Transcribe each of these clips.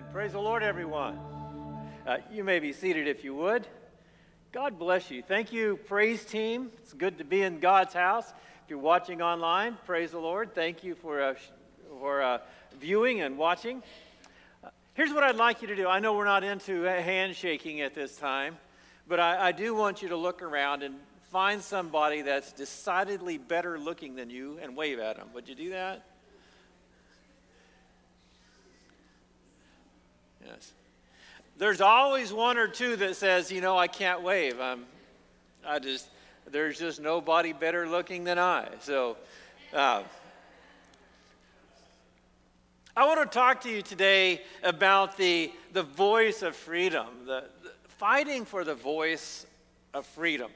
Amen. Praise the Lord, everyone. Uh, you may be seated if you would. God bless you. Thank you, praise team. It's good to be in God's house. If you're watching online, praise the Lord. Thank you for, uh, for uh, viewing and watching. Uh, here's what I'd like you to do. I know we're not into handshaking at this time, but I, I do want you to look around and find somebody that's decidedly better looking than you and wave at them. Would you do that? Yes. There's always one or two that says, you know, I can't wave. I'm, I just, there's just nobody better looking than I. So, uh, I want to talk to you today about the, the voice of freedom, the, the fighting for the voice of freedom.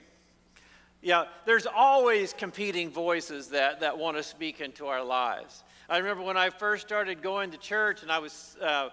Yeah, there's always competing voices that, that want to speak into our lives. I remember when I first started going to church and I was uh,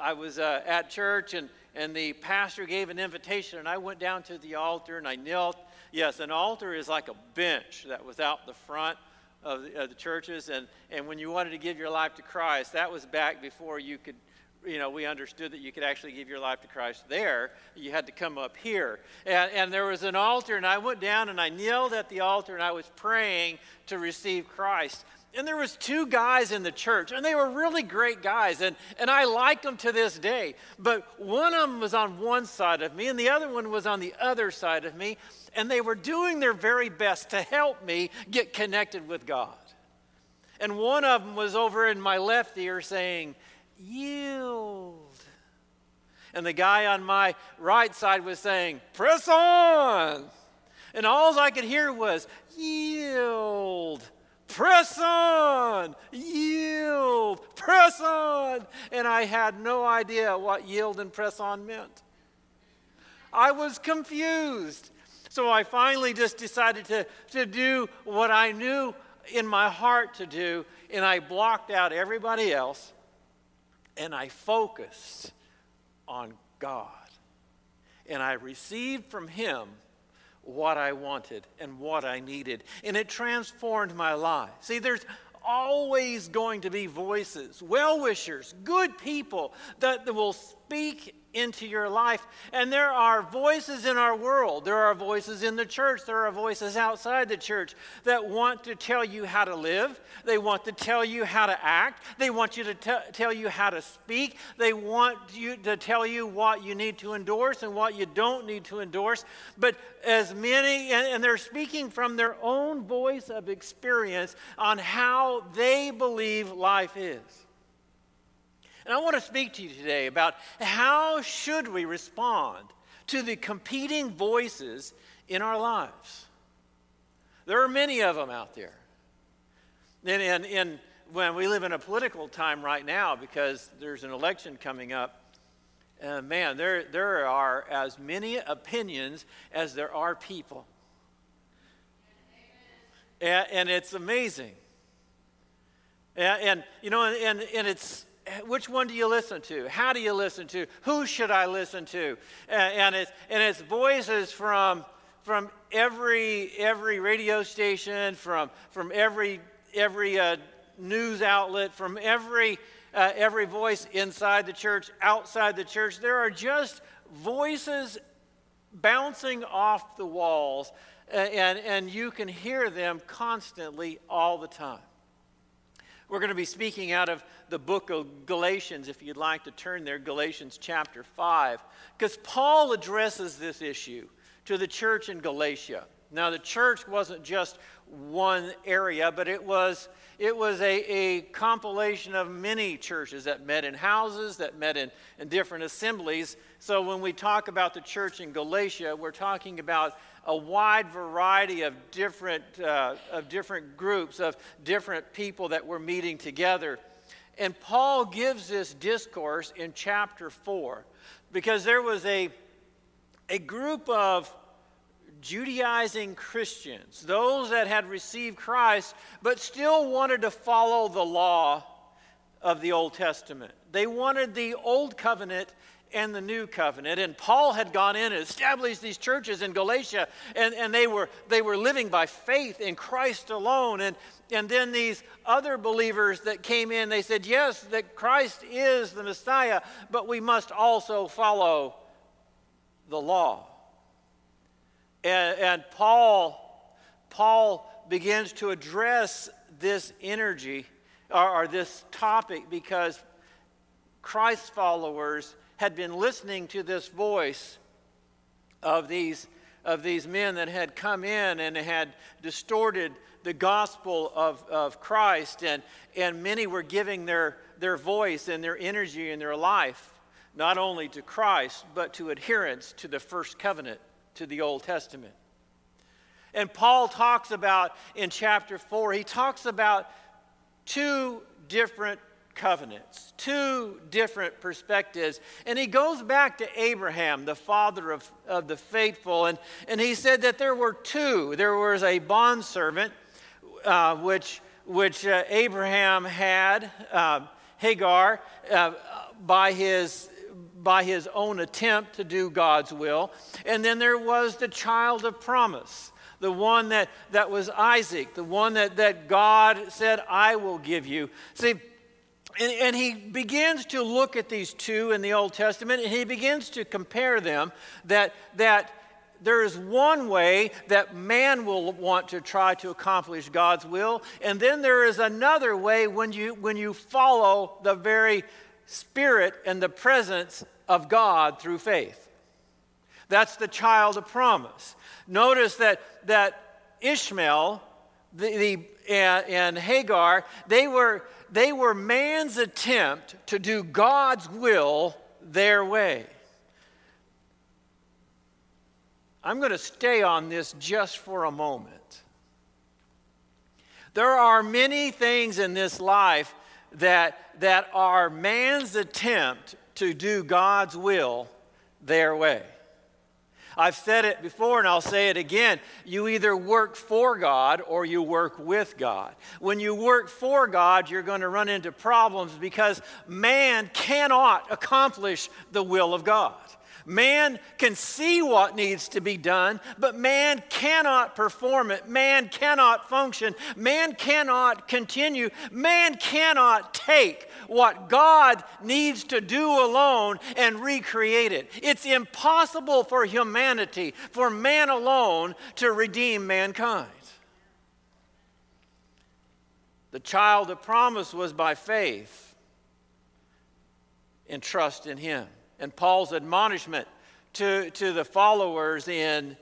I was uh, at church and, and the pastor gave an invitation, and I went down to the altar and I knelt. Yes, an altar is like a bench that was out the front of the, of the churches. And, and when you wanted to give your life to Christ, that was back before you could you know, we understood that you could actually give your life to Christ there. You had to come up here. And, and, there was an altar, and I went down and I knelt at the altar and I was praying to receive Christ and there was two guys in the church and they were really great guys and, and i like them to this day. But one of them was on one side of me and the other one was on the other side of me and they were doing their very best to help me get connected with god. And one of them was over in my left ear saying yield. And the guy on my right side was saying press on. And all i could hear was yield press on, yield, press on. And I had no idea what yield and press on meant. I was confused. So I finally just decided to, to do what I knew in my heart to do, and I blocked out everybody else and I focused on God. And I received from Him what I wanted and what I needed. And it transformed my life. See, there's always going to be voices, well wishers, good people that, that will speak into your life. And there are voices in our world, there are voices in the church, there are voices outside the church that want to tell you how to live. They want to tell you how to act. They want you to t- tell you how to speak. They want you to tell you what you need to endorse and what you don't need to endorse. But as many, and, and they're speaking from their own voice of experience on how they believe life is. And I want to speak to you today about how should we respond to the competing voices in our lives. There are many of them out there. And, and, and when we live in a political time right now because there's an election coming up, uh, man, there, there are as many opinions as there are people. And, and it's amazing. And, and, you know, and, and it's which one do you listen to? How do you listen to? Who should I listen to? And, it's, and it's voices from, from every, every radio station, from, from every, every uh, news outlet, from every, uh, every voice inside the church, outside the church. There are just voices bouncing off the walls, uh, and, and you can hear them constantly all the time. We're going to be speaking out of the book of Galatians, if you'd like to turn there, Galatians chapter 5, because Paul addresses this issue to the church in Galatia. Now, the church wasn't just one area, but it was, it was a, a compilation of many churches that met in houses, that met in, in different assemblies. So, when we talk about the church in Galatia, we're talking about a wide variety of different, uh, of different groups, of different people that were meeting together. And Paul gives this discourse in chapter 4 because there was a, a group of Judaizing Christians, those that had received Christ but still wanted to follow the law of the Old Testament. They wanted the Old Covenant and the new covenant. And Paul had gone in and established these churches in Galatia, and, and they, were, they were living by faith in Christ alone. And, and then these other believers that came in, they said, Yes, that Christ is the Messiah, but we must also follow the law. And, and Paul, Paul begins to address this energy or, or this topic because Christ followers had been listening to this voice of these, of these men that had come in and had distorted the gospel of, of Christ, and, and many were giving their, their voice and their energy and their life not only to Christ, but to adherence to the first covenant, to the Old Testament. And Paul talks about in chapter 4, he talks about two different covenants, two different perspectives. And he goes back to Abraham, the father of, of the faithful, and, and he said that there were two. There was a bondservant, uh, which, which uh, Abraham had, uh, Hagar, uh, by his by his own attempt to do God's will. And then there was the child of promise, the one that, that was Isaac, the one that, that God said, I will give you. See, and, and, he begins to look at these two in the Old Testament and he begins to compare them that, that there is one way that man will want to try to accomplish God's will, and then there is another way when you, when you follow the very spirit and the presence of God through faith. That's the child of promise. Notice that, that Ishmael the, the, and, and Hagar, they were, they were man's attempt to do God's will their way. I'm going to stay on this just for a moment. There are many things in this life that, that are man's attempt to do God's will their way. I've said it before and I'll say it again. You either work for God or you work with God. When you work for God, you're going to run into problems because man cannot accomplish the will of God. Man can see what needs to be done, but man cannot perform it. Man cannot function. Man cannot continue. Man cannot take what God needs to do alone and recreate it. It's impossible for humanity, for man alone, to redeem mankind. The child of promise was by faith and trust in Him and Paul's admonishment to, to the followers in,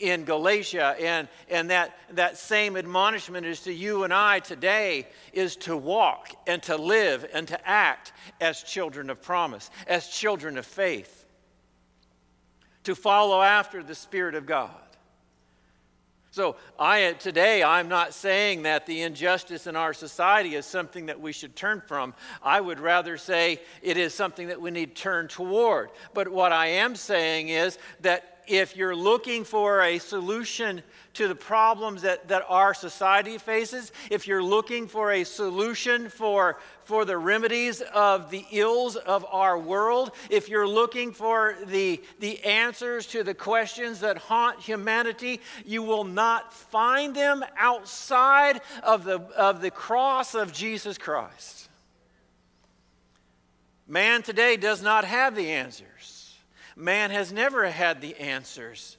in Galatia, and, and that, that same admonishment is to you and I today, is to walk and to live and to act as children of promise, as children of faith, to follow after the Spirit of God. So I today I'm not saying that the injustice in our society is something that we should turn from. I would rather say it is something that we need to turn toward. But what I am saying is that if you're looking for a solution to the problems that, that our society faces, if you're looking for a solution for, for the remedies of the ills of our world, if you're looking for the, the answers to the questions that haunt humanity, you will not find them outside of the, of the cross of Jesus Christ. Man today does not have the answers. Man has never had the answers.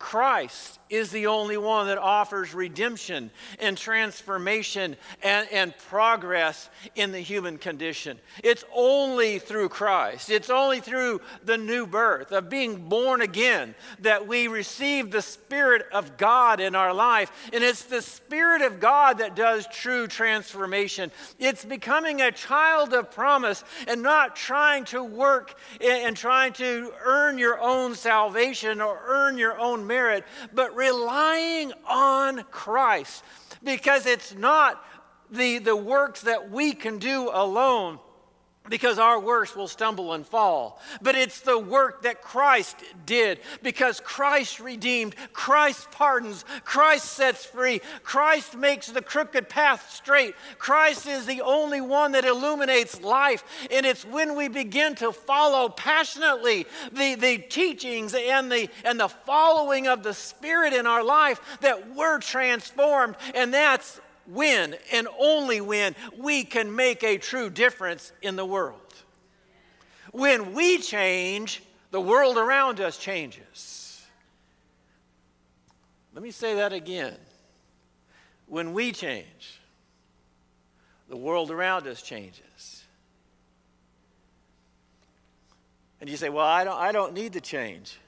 Christ is the only one that offers redemption and transformation and, and progress in the human condition. It's only through Christ, it's only through the new birth of being born again that we receive the Spirit of God in our life. And it's the Spirit of God that does true transformation. It's becoming a child of promise and not trying to work and trying to earn your own salvation or earn your own merit, but relying on Christ because it's not the, the works that we can do alone. Because our works will stumble and fall. But it's the work that Christ did because Christ redeemed, Christ pardons, Christ sets free, Christ makes the crooked path straight. Christ is the only one that illuminates life. And it's when we begin to follow passionately the, the teachings and the, and the following of the Spirit in our life that we're transformed. And that's when and only when we can make a true difference in the world. When we change, the world around us changes. Let me say that again. When we change, the world around us changes. And you say, Well, I don't, I don't need to change.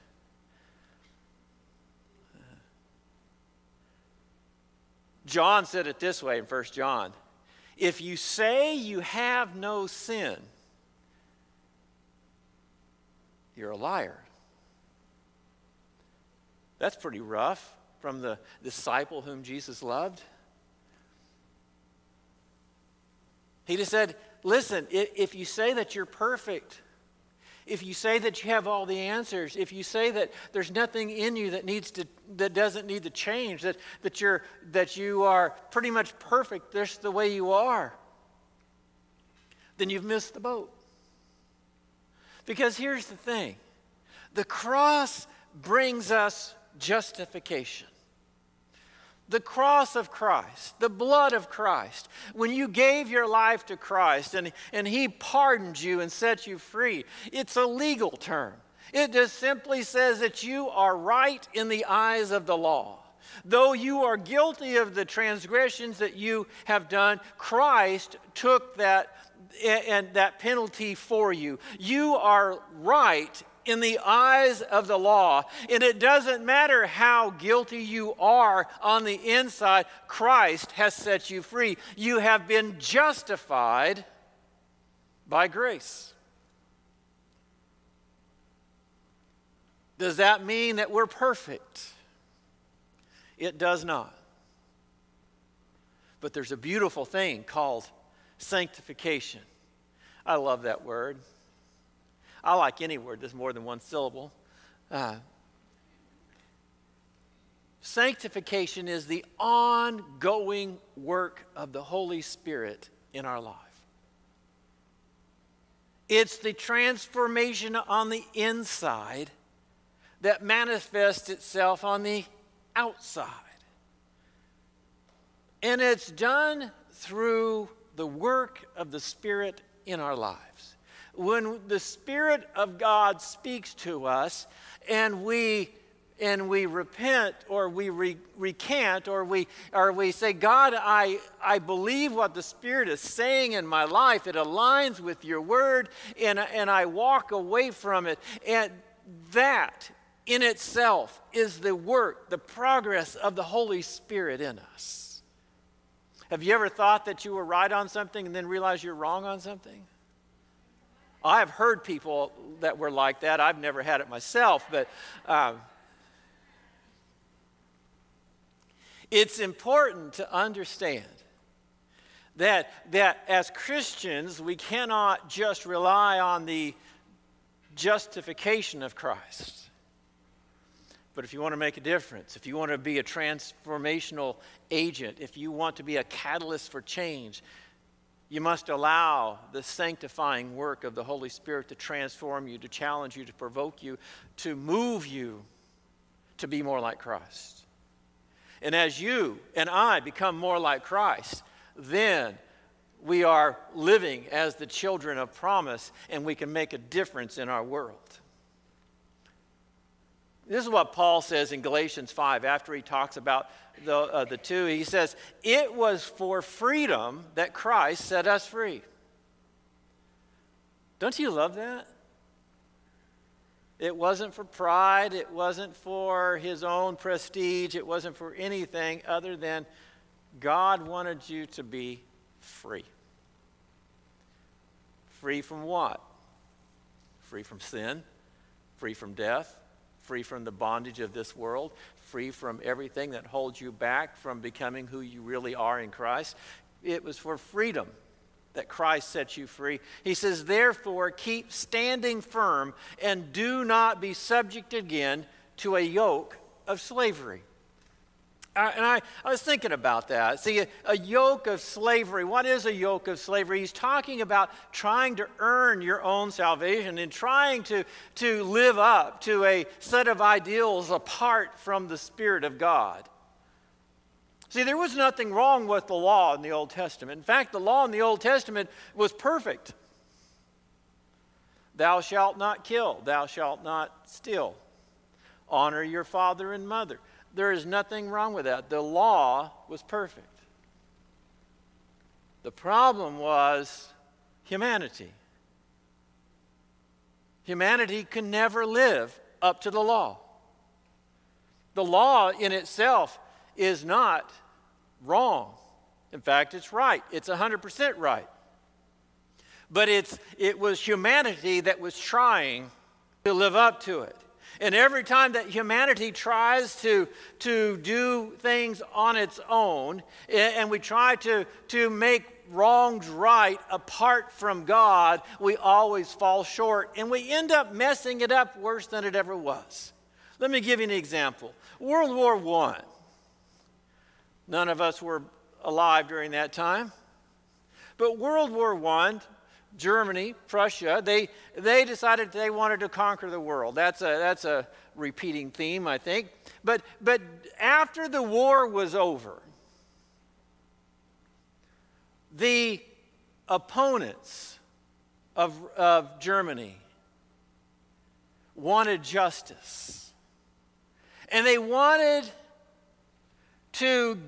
John said it this way in 1 John If you say you have no sin, you're a liar. That's pretty rough from the disciple whom Jesus loved. He just said, Listen, if you say that you're perfect, if you say that you have all the answers, if you say that there's nothing in you that needs to that doesn't need to change, that, that you're that you are pretty much perfect just the way you are, then you've missed the boat. Because here's the thing. The cross brings us justification the cross of Christ, the blood of Christ, when you gave your life to Christ and, and He pardoned you and set you free, it's a legal term. It just simply says that you are right in the eyes of the law. Though you are guilty of the transgressions that you have done, Christ took that and that penalty for you. You are right in the eyes of the law. And it doesn't matter how guilty you are on the inside, Christ has set you free. You have been justified by grace. Does that mean that we're perfect? It does not. But there's a beautiful thing called sanctification. I love that word. I like any word that's more than one syllable. Uh, sanctification is the ongoing work of the Holy Spirit in our life. It's the transformation on the inside that manifests itself on the outside. And it's done through the work of the Spirit in our lives when the Spirit of God speaks to us and we and we repent or we re- recant or we or we say god I, I believe what the spirit is saying in my life. It aligns with your word and, and i walk away from it. And that in itself is the work the progress of the holy spirit in us. Have you ever thought that you were right on something and then realize you're wrong on something I've heard people that were like that. I've never had it myself, but um, it's important to understand that, that as Christians, we cannot just rely on the justification of Christ. But if you want to make a difference, if you want to be a transformational agent, if you want to be a catalyst for change, you must allow the sanctifying work of the Holy Spirit to transform you, to challenge you, to provoke you, to move you to be more like Christ. And as you and I become more like Christ, then we are living as the children of promise and we can make a difference in our world. This is what Paul says in Galatians 5 after he talks about the, uh, the two. He says, It was for freedom that Christ set us free. Don't you love that? It wasn't for pride, it wasn't for his own prestige, it wasn't for anything other than God wanted you to be free. Free from what? Free from sin, free from death, free from the bondage of this world, free from everything that holds you back from becoming who you really are in Christ. It was for freedom that Christ sets you free. He says, Therefore, keep standing firm and do not be subject again to a yoke of slavery. Uh, and I, I was thinking about that. See, a, a, yoke of slavery, what is a yoke of slavery? He's talking about trying to earn your own salvation and trying to, to live up to a set of ideals apart from the Spirit of God. See, there was nothing wrong with the law in the Old Testament. In fact, the law in the Old Testament was perfect. Thou shalt not kill, thou shalt not steal, honor your father and mother. There is nothing wrong with that. The law was perfect. The problem was humanity. Humanity can never live up to the law. The law in itself is not wrong. In fact, it's right. It's 100% right. But it's, it was humanity that was trying to live up to it. And every time that humanity tries to, to do things on its own, and we try to, to make wrongs right apart from God, we always fall short. And we end up messing it up worse than it ever was. Let me give you an example World War I. None of us were alive during that time. But World War I, Germany, Prussia, they, they decided they wanted to conquer the world. That's a, that's a repeating theme, I think. But, but after the war was over, the opponents of, of Germany wanted justice. And they wanted to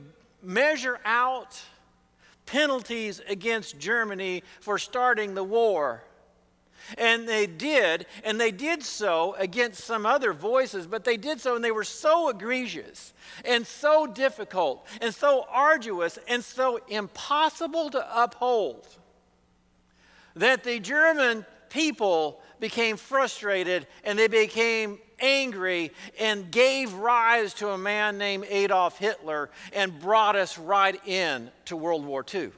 measure out penalties against Germany for starting the war. And they did, and they did so against some other voices, but they did so, and they were so egregious and so difficult and so arduous and so impossible to uphold that the German people became frustrated and they became angry and gave rise to a man named Adolf Hitler and brought us right in to World War II.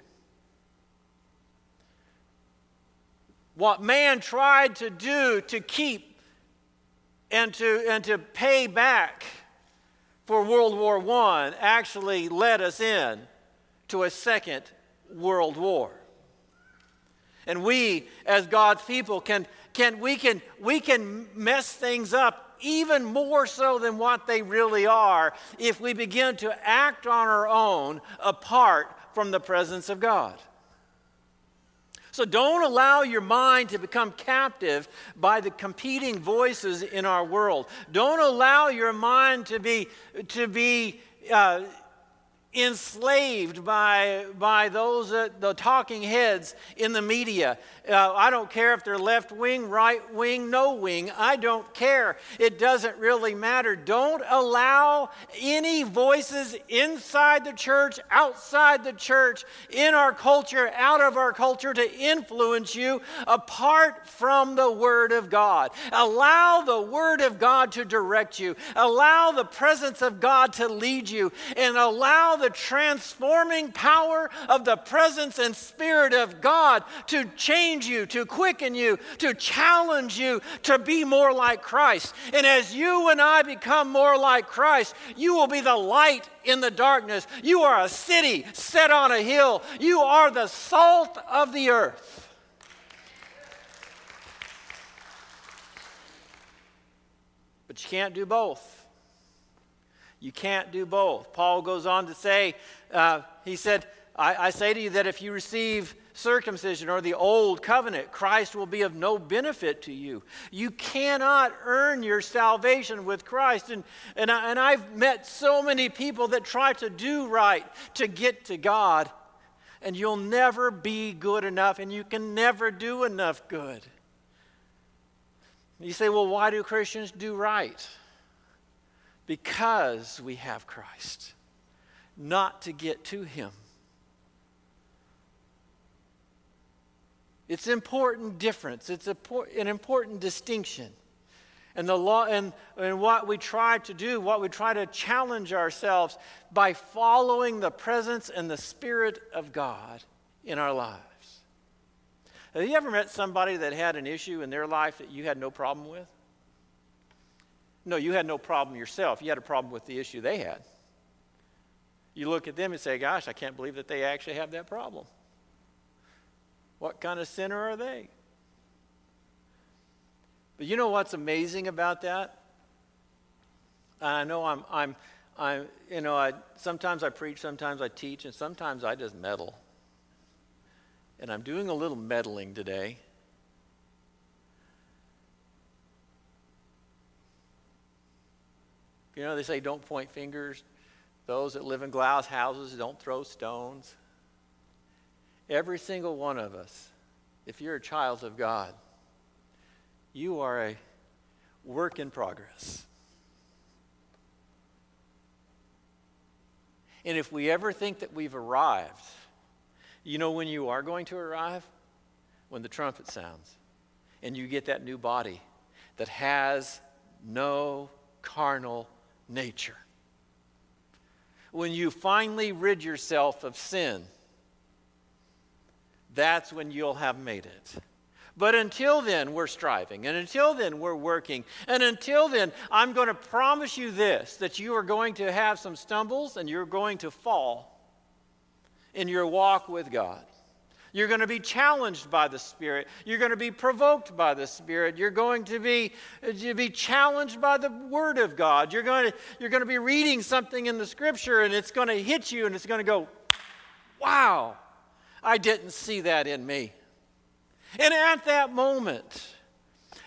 What man tried to do to keep and to, and to pay back for World War I actually led us in to a second World War. And we, as God's people, can, can, we, can, we can mess things up even more so than what they really are if we begin to act on our own apart from the presence of God. So don't allow your mind to become captive by the competing voices in our world. Don't allow your mind to be, to be uh, enslaved by, by those, uh, the talking heads in the media. Uh, I don't care if they're left wing, right wing, no wing. I don't care. It doesn't really matter. Don't allow any voices inside the church, outside the church, in our culture, out of our culture to influence you apart from the Word of God. Allow the Word of God to direct you, allow the presence of God to lead you, and allow the transforming power of the presence and Spirit of God to change you, to quicken you, to challenge you to be more like Christ. And as you and I become more like Christ, you will be the light in the darkness. You are a city set on a hill. You are the salt of the earth. But you can't do both. You can't do both. Paul goes on to say, uh, he said, I, I say to you that if you receive circumcision or the old covenant, Christ will be of no benefit to you. You cannot earn your salvation with Christ. And, and, I, and I've met so many people that try to do right to get to God, and you'll never be good enough, and you can never do enough good. You say, well, why do Christians do right? Because we have Christ, not to get to Him. It's an important difference. It's an important distinction. And the law and, and what we try to do, what we try to challenge ourselves by following the presence and the Spirit of God in our lives. Have you ever met somebody that had an issue in their life that you had no problem with? No, you had no problem yourself. You had a problem with the issue they had. You look at them and say, Gosh, I can't believe that they actually have that problem. What kind of sinner are they? But you know what's amazing about that? I know I'm, I'm, I'm you know, I, sometimes I preach, sometimes I teach, and sometimes I just meddle. And I'm doing a little meddling today. You know, they say don't point fingers. Those that live in glass houses don't throw stones. Every single one of us, if you're a child of God, you are a work in progress. And if we ever think that we've arrived, you know when you are going to arrive? When the trumpet sounds and you get that new body that has no carnal nature. When you finally rid yourself of sin, that's when you'll have made it. But until then, we're striving. And until then, we're working. And until then, I'm going to promise you this that you are going to have some stumbles and you're going to fall in your walk with God. You're going to be challenged by the Spirit. You're going to be provoked by the Spirit. You're going to be, to be challenged by the Word of God. You're going, to, you're going to be reading something in the Scripture and it's going to hit you and it's going to go, wow, I didn't see that in me. And at that moment,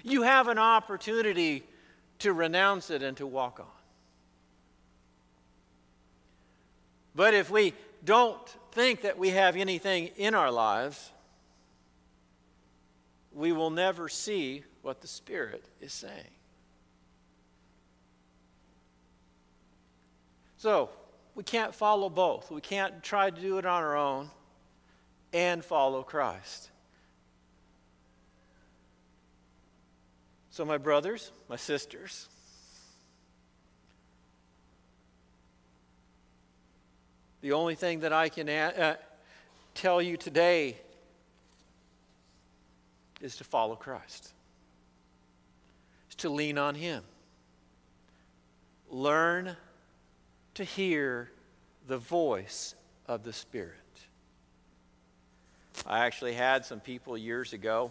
you have an opportunity to renounce it and to walk on. But if we don't think that we have anything in our lives, we will never see what the Spirit is saying. So, we can't follow both. We can't try to do it on our own and follow Christ. So, my brothers, my sisters, the only thing that I can uh, tell you today is to follow Christ, is to lean on Him. Learn to hear the voice of the Spirit. I actually had some people years ago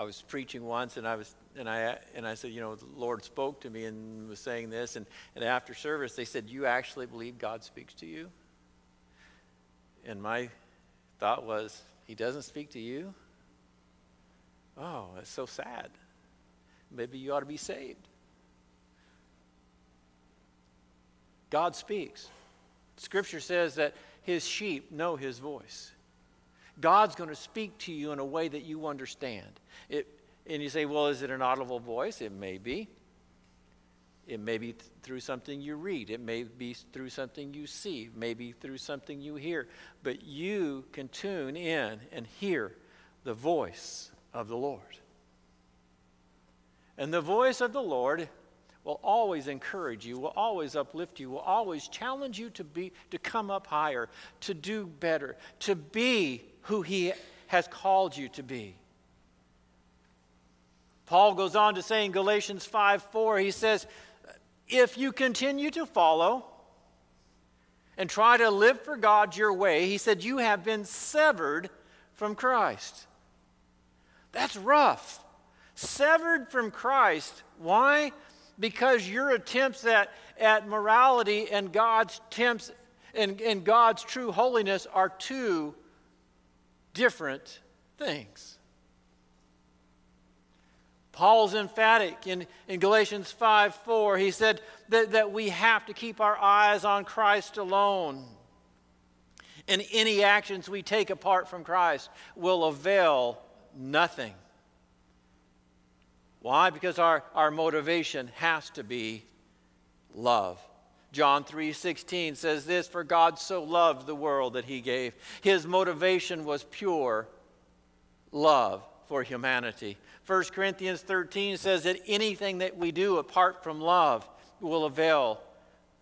I was preaching once and I was and I and I said, you know, the Lord spoke to me and was saying this and, and after service they said, You actually believe God speaks to you? And my thought was, He doesn't speak to you? Oh, that's so sad. Maybe you ought to be saved. God speaks. Scripture says that his sheep know his voice. God's going to speak to you in a way that you understand. It, and you say, well, is it an audible voice? It may be. It may be through something you read. It may be through something you see. Maybe through something you hear. But you can tune in and hear the voice of the Lord. And the voice of the Lord will always encourage you, will always uplift you, will always challenge you to be to come up higher, to do better, to be who he has called you to be. Paul goes on to say in Galatians 5 4, he says, If you continue to follow and try to live for God your way, he said, you have been severed from Christ. That's rough. Severed from Christ. Why? Because your attempts at, at morality and God's attempts and, and God's true holiness are two different things. Paul's emphatic in, in Galatians 5 4. He said that, that we have to keep our eyes on Christ alone. And any actions we take apart from Christ will avail nothing. Why? Because our, our motivation has to be love. John 3:16 says this, for God so loved the world that he gave. His motivation was pure love for humanity. 1 Corinthians 13 says that anything that we do apart from love will avail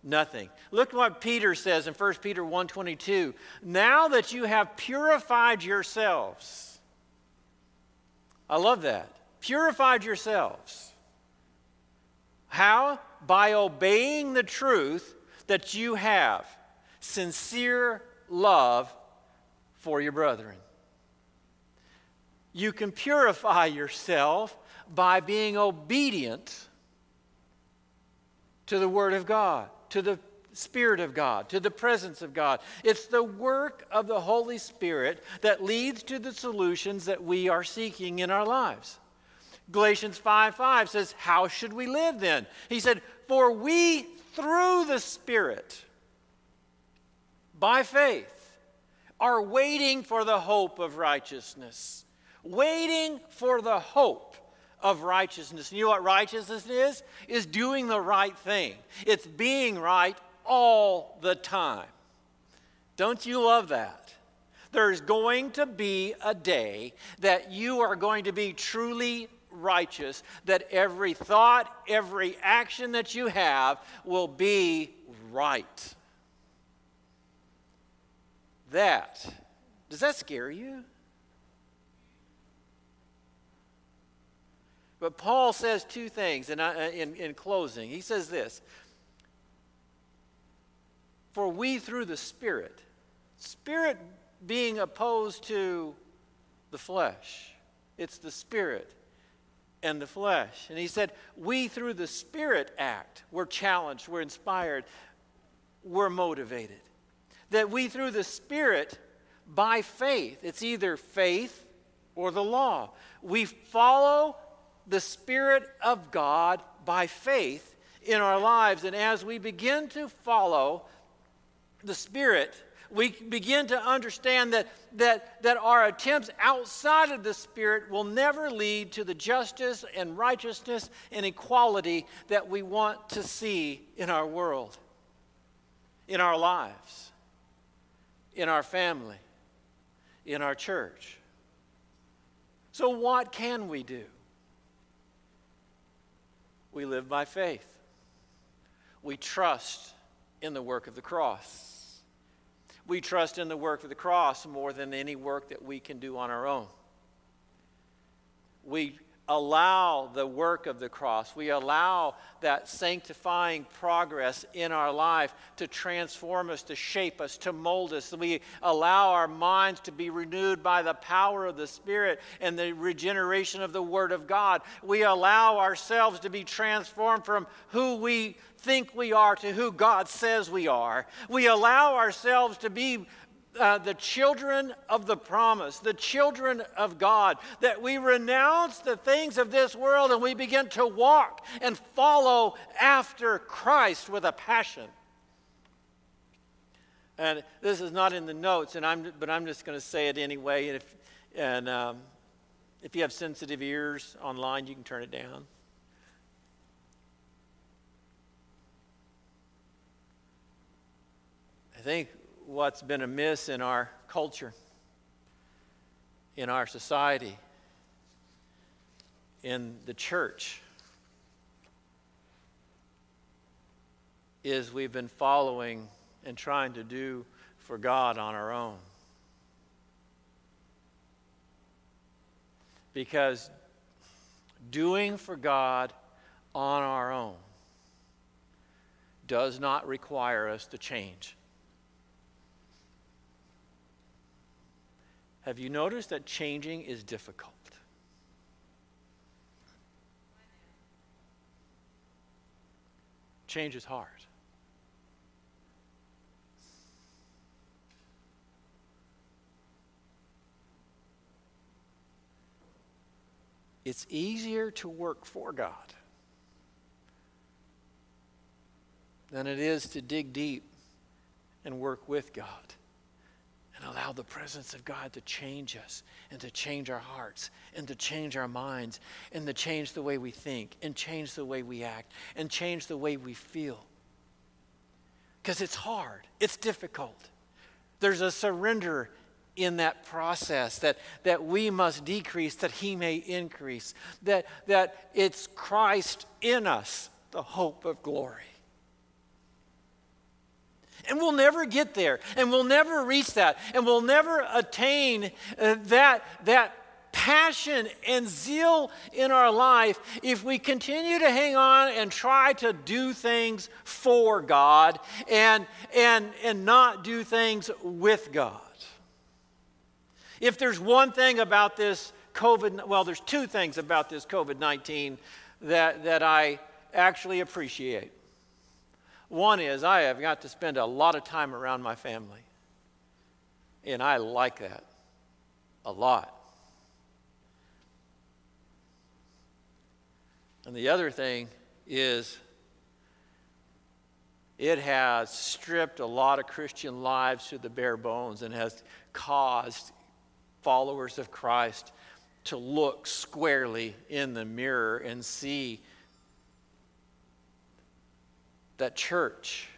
nothing. Look what Peter says in 1 Peter 1:22. Now that you have purified yourselves I love that. Purified yourselves. How? By obeying the truth that you have sincere love for your brethren. You can purify yourself by being obedient to the Word of God, to the Spirit of God, to the presence of God. It's the work of the Holy Spirit that leads to the solutions that we are seeking in our lives. Galatians 5 5 says, How should we live then? He said, For we through the Spirit, by faith, are waiting for the hope of righteousness. Waiting for the hope of righteousness. You know what righteousness is? Is doing the right thing. It's being right all the time. Don't you love that? There's going to be a day that you are going to be truly righteous, that every thought, every action that you have will be right. That, does that scare you? But Paul says two things in, uh, in, in closing. He says this For we through the Spirit, Spirit being opposed to the flesh, it's the Spirit and the flesh. And he said, We through the Spirit act. We're challenged, we're inspired, we're motivated. That we through the Spirit, by faith, it's either faith or the law. We follow the Spirit of God by faith in our lives. And as we begin to follow the Spirit, we begin to understand that, that, that our attempts outside of the Spirit will never lead to the justice and righteousness and equality that we want to see in our world, in our lives, in our family, in our church. So, what can we do? We live by faith. We trust in the work of the cross. We trust in the work of the cross more than any work that we can do on our own. We allow the work of the cross, we allow that sanctifying progress in our life to transform us, to shape us, to mold us. We allow our minds to be renewed by the power of the Spirit and the regeneration of the Word of God. We allow ourselves to be transformed from who we think we are to who God says we are. We allow ourselves to be uh, the children of the promise, the children of God, that we renounce the things of this world and we begin to walk and follow after Christ with a passion. And this is not in the notes, and I'm, but I'm just going to say it anyway. And, if, and um, if you have sensitive ears online, you can turn it down. I think what's been amiss in our culture, in our society, in the church, is we've been following and trying to do for God on our own. Because doing for God on our own does not require us to change. Have you noticed that changing is difficult? Change is hard. It's easier to work for God than it is to dig deep and work with God and allow the presence of God to change us and to change our hearts and to change our minds and to change the way we think and change the way we act and change the way we feel. Because it's hard, it's difficult. There's a surrender in that process that, that we must decrease that he may increase, that, that it's Christ in us, the hope of glory. And we'll never get there, and we'll never reach that, and we'll never attain uh, that, that passion and zeal in our life if we continue to hang on and try to do things for God and, and, and not do things with God. If there's one thing about this COVID, well, there's two things about this COVID 19 that, that I actually appreciate. One is I have got to spend a lot of time around my family, and I like that a lot. And the other thing is, it has stripped a lot of Christian lives to the bare bones and has caused followers of Christ to look squarely in the mirror and see that church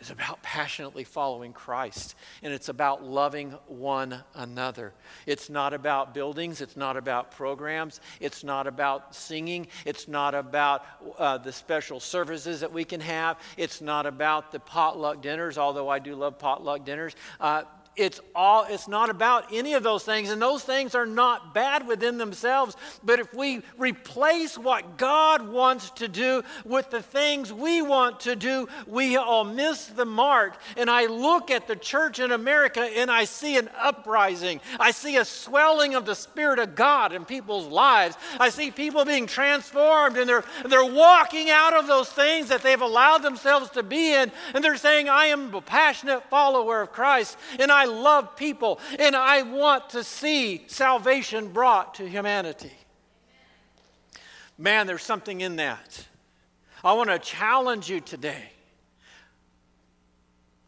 is about passionately following Christ and it's about loving one another. It's not about buildings, it's not about programs, it's not about singing, it's not about uh, the special services that we can have, it's not about the potluck dinners, although I do love potluck dinners. Uh, it's all it's not about any of those things and those things are not bad within themselves but if we replace what god wants to do with the things we want to do we all miss the mark. And i look at the church in america and i see an uprising. I see a swelling of the spirit of god in people's lives. I see people being transformed and they're they're walking out of those things that they've allowed themselves to be in and they're saying i am a passionate follower of christ and i love people and I want to see salvation brought to humanity. Man, there's something in that. I want to challenge you today.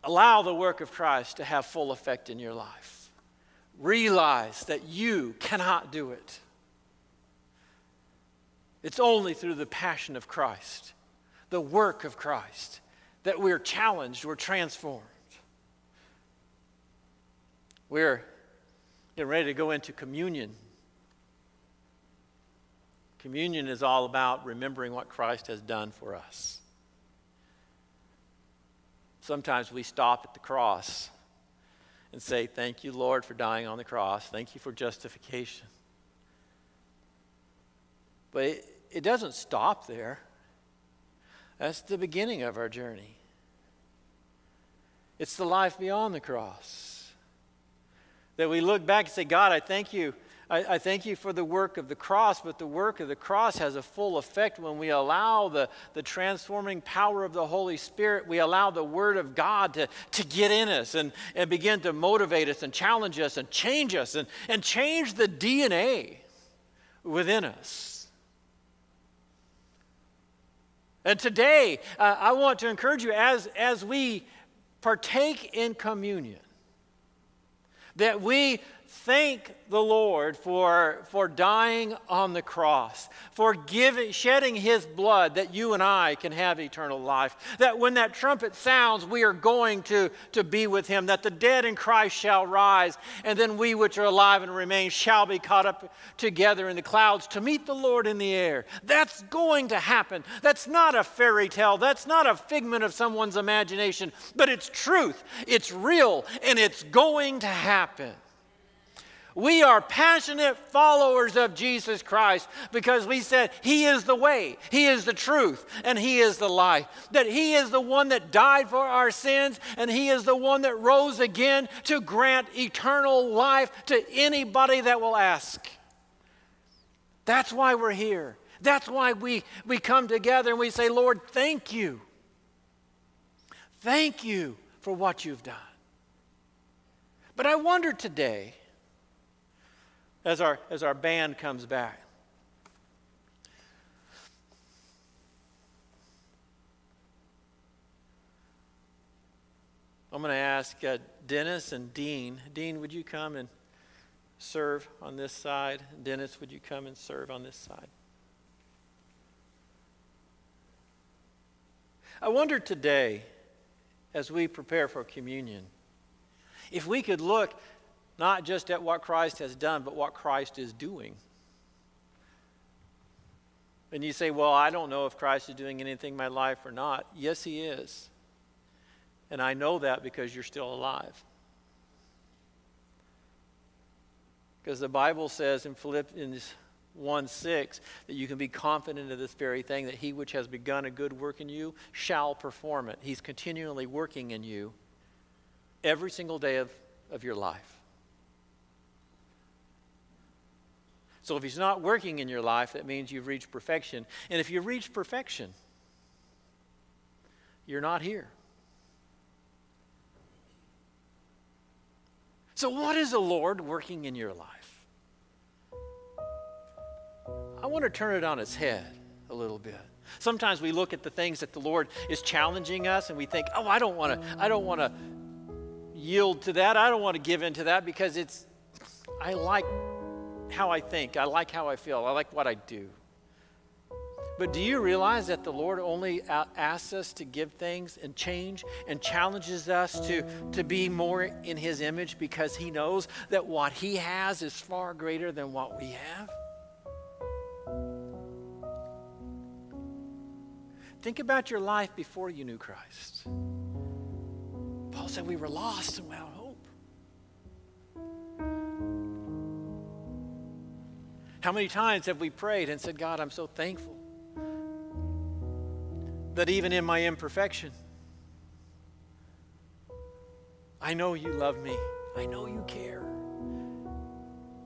Allow the work of Christ to have full effect in your life. Realize that you cannot do it. It's only through the passion of Christ, the work of Christ, that we're challenged, we're transformed. We're getting ready to go into communion. Communion is all about remembering what Christ has done for us. Sometimes we stop at the cross and say, Thank you, Lord, for dying on the cross. Thank you for justification. But it, it doesn't stop there. That's the beginning of our journey. It's the life beyond the cross. That we look back and say, God, I thank you. I, I, thank you for the work of the cross, but the work of the cross has a full effect when we allow the, the transforming power of the Holy Spirit. We allow the Word of God to, to get in us and, and begin to motivate us and challenge us and change us and, and change the DNA within us. And today, uh, I want to encourage you as, as we partake in communion that we thank the Lord for, for dying on the cross, for giving, shedding his blood that you and I can have eternal life. That when that trumpet sounds, we are going to, to be with him, that the dead in Christ shall rise, and then we which are alive and remain shall be caught up together in the clouds to meet the Lord in the air. That's going to happen. That's not a fairy tale, that's not a figment of someone's imagination, but it's truth, it's real, and it's going to happen. We are passionate followers of Jesus Christ because we said He is the way, He is the truth, and He is the life. That He is the one that died for our sins, and He is the one that rose again to grant eternal life to anybody that will ask. That's why we're here. That's why we, we come together and we say, Lord, thank you. Thank you for what you've done. But I wonder today as our, as our band comes back. I'm going to ask uh, Dennis and Dean. Dean, would you come and serve on this side? Dennis, would you come and serve on this side? I wonder today, as we prepare for communion, if we could look not just at what Christ has done, but what Christ is doing. And you say, Well, I don't know if Christ is doing anything in my life or not. Yes, He is. And I know that because you're still alive. Because the Bible says in Philippians 1 6 that you can be confident of this very thing that he which has begun a good work in you shall perform it. He's continually working in you every single day of, of your life. So if he's not working in your life, that means you've reached perfection. And if you've reached perfection, you're not here. So, what is the Lord working in your life? I want to turn it on its head a little bit. Sometimes we look at the things that the Lord is challenging us and we think, "Oh, I don't want to I don't want to yield to that. I don't want to give in to that because it's I like how I think. I like how I feel. I like what I do." But do you realize that the Lord only asks us to give things and change and challenges us to, to be more in His image because He knows that what He has is far greater than what we have? Think about your life before you knew Christ. Paul said we were lost and without How many times have we prayed and said, God, I'm so thankful that even in my imperfection, I know you love me. I know you care.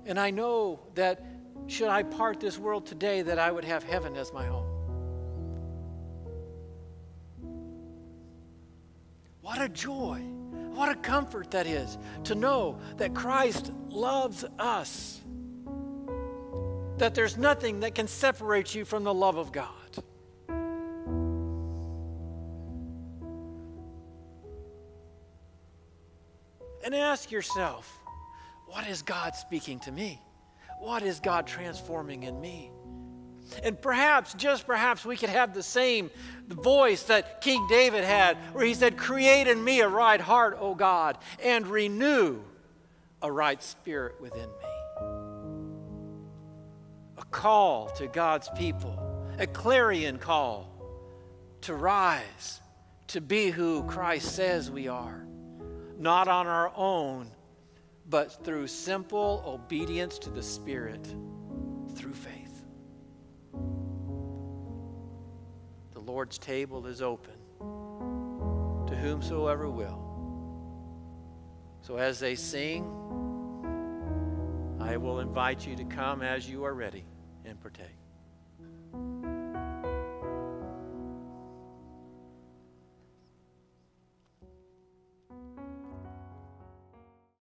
And I know that should I part this world today, that I would have heaven as my home. What a joy, what a comfort that is to know that Christ loves us, that there's nothing that can separate you from the love of God. And ask yourself, what is God speaking to me? What is God transforming in me? And perhaps, just perhaps, we could have the same voice that King David had, where he said, Create in me a right heart, O God, and renew a right spirit within me. Call to God's people, a clarion call to rise, to be who Christ says we are not on our own, but through simple obedience to the Spirit through faith. The Lord's table is open to whomsoever will. So as they sing, I will invite you to come as you are ready partake.